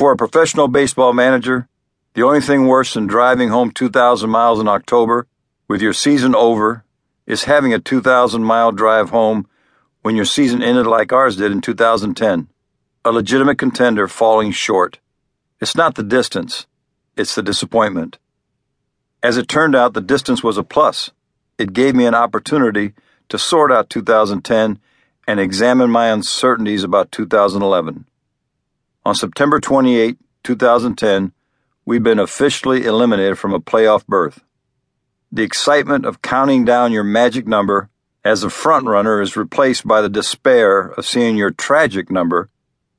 For a professional baseball manager, the only thing worse than driving home 2,000 miles in October with your season over is having a 2,000 mile drive home when your season ended like ours did in 2010. A legitimate contender falling short. It's not the distance, it's the disappointment. As it turned out, the distance was a plus. It gave me an opportunity to sort out 2010 and examine my uncertainties about 2011. On September 28, 2010, we've been officially eliminated from a playoff berth. The excitement of counting down your magic number as a frontrunner is replaced by the despair of seeing your tragic number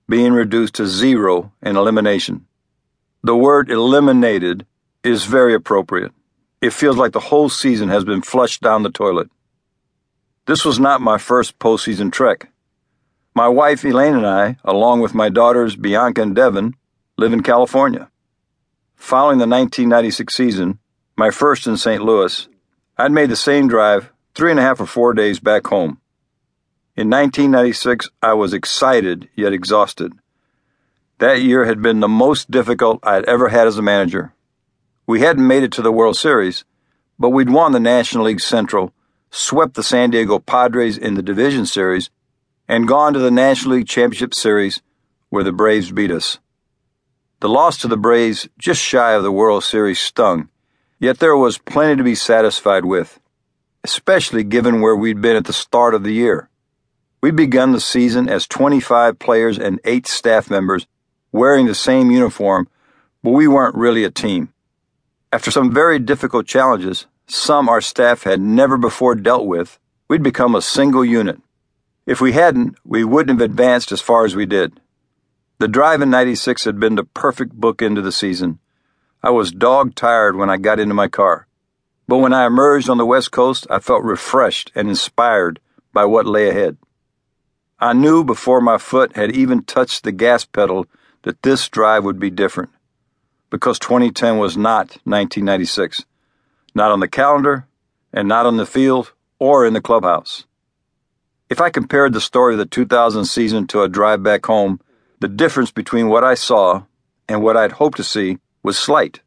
being reduced to zero in elimination. The word eliminated is very appropriate. It feels like the whole season has been flushed down the toilet. This was not my first postseason trek. My wife Elaine and I, along with my daughters Bianca and Devon, live in California. Following the 1996 season, my first in St. Louis, I'd made the same drive three and a half or four days back home. In 1996, I was excited yet exhausted. That year had been the most difficult I'd ever had as a manager. We hadn't made it to the World Series, but we'd won the National League Central, swept the San Diego Padres in the Division Series, and gone to the National League Championship Series where the Braves beat us. The loss to the Braves, just shy of the World Series, stung, yet there was plenty to be satisfied with, especially given where we'd been at the start of the year. We'd begun the season as 25 players and 8 staff members wearing the same uniform, but we weren't really a team. After some very difficult challenges, some our staff had never before dealt with, we'd become a single unit. If we hadn't, we wouldn't have advanced as far as we did. The drive in 96 had been the perfect book into the season. I was dog tired when I got into my car. But when I emerged on the West Coast, I felt refreshed and inspired by what lay ahead. I knew before my foot had even touched the gas pedal that this drive would be different because 2010 was not 1996. Not on the calendar, and not on the field or in the clubhouse. If I compared the story of the 2000 season to a drive back home, the difference between what I saw and what I'd hoped to see was slight.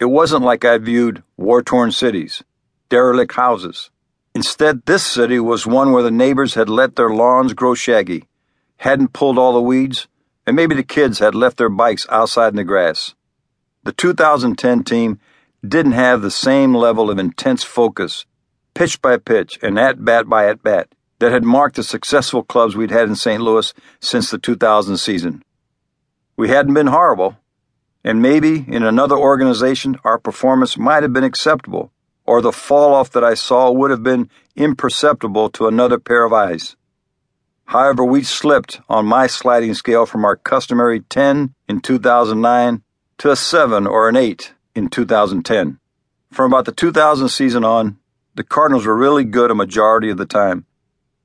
It wasn't like I viewed war torn cities, derelict houses. Instead, this city was one where the neighbors had let their lawns grow shaggy, hadn't pulled all the weeds, and maybe the kids had left their bikes outside in the grass. The 2010 team didn't have the same level of intense focus, pitch by pitch and at bat by at bat, that had marked the successful clubs we'd had in St. Louis since the 2000 season. We hadn't been horrible, and maybe in another organization our performance might have been acceptable, or the fall off that I saw would have been imperceptible to another pair of eyes. However, we slipped on my sliding scale from our customary 10 in 2009 to a 7 or an 8 in 2010. From about the 2000 season on, the Cardinals were really good a majority of the time.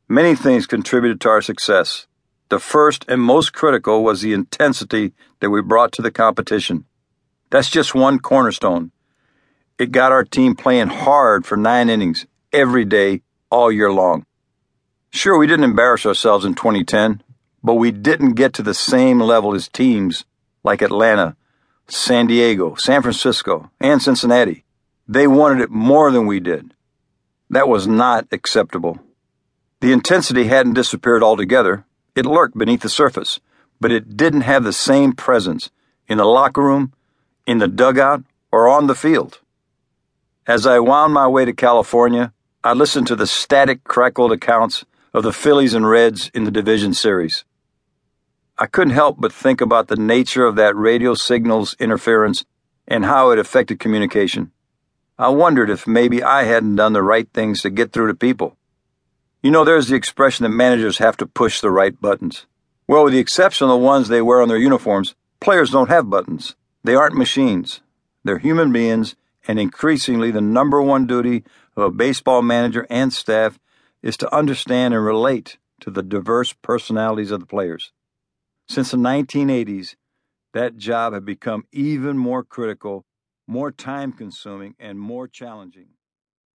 Many things contributed to our success. The first and most critical was the intensity that we brought to the competition. That's just one cornerstone. It got our team playing hard for nine innings every day, all year long. Sure, we didn't embarrass ourselves in 2010, but we didn't get to the same level as teams like Atlanta, San Diego, San Francisco, and Cincinnati. They wanted it more than we did. That was not acceptable. The intensity hadn't disappeared altogether. It lurked beneath the surface, but it didn't have the same presence in the locker room, in the dugout, or on the field. As I wound my way to California, I listened to the static, crackled accounts of the Phillies and Reds in the division series. I couldn't help but think about the nature of that radio signal's interference and how it affected communication. I wondered if maybe I hadn't done the right things to get through to people. You know, there's the expression that managers have to push the right buttons. Well, with the exception of the ones they wear on their uniforms, players don't have buttons. They aren't machines. They're human beings, and increasingly the number one duty of a baseball manager and staff is to understand and relate to the diverse personalities of the players. Since the 1980s, that job had become even more critical, more time consuming, and more challenging.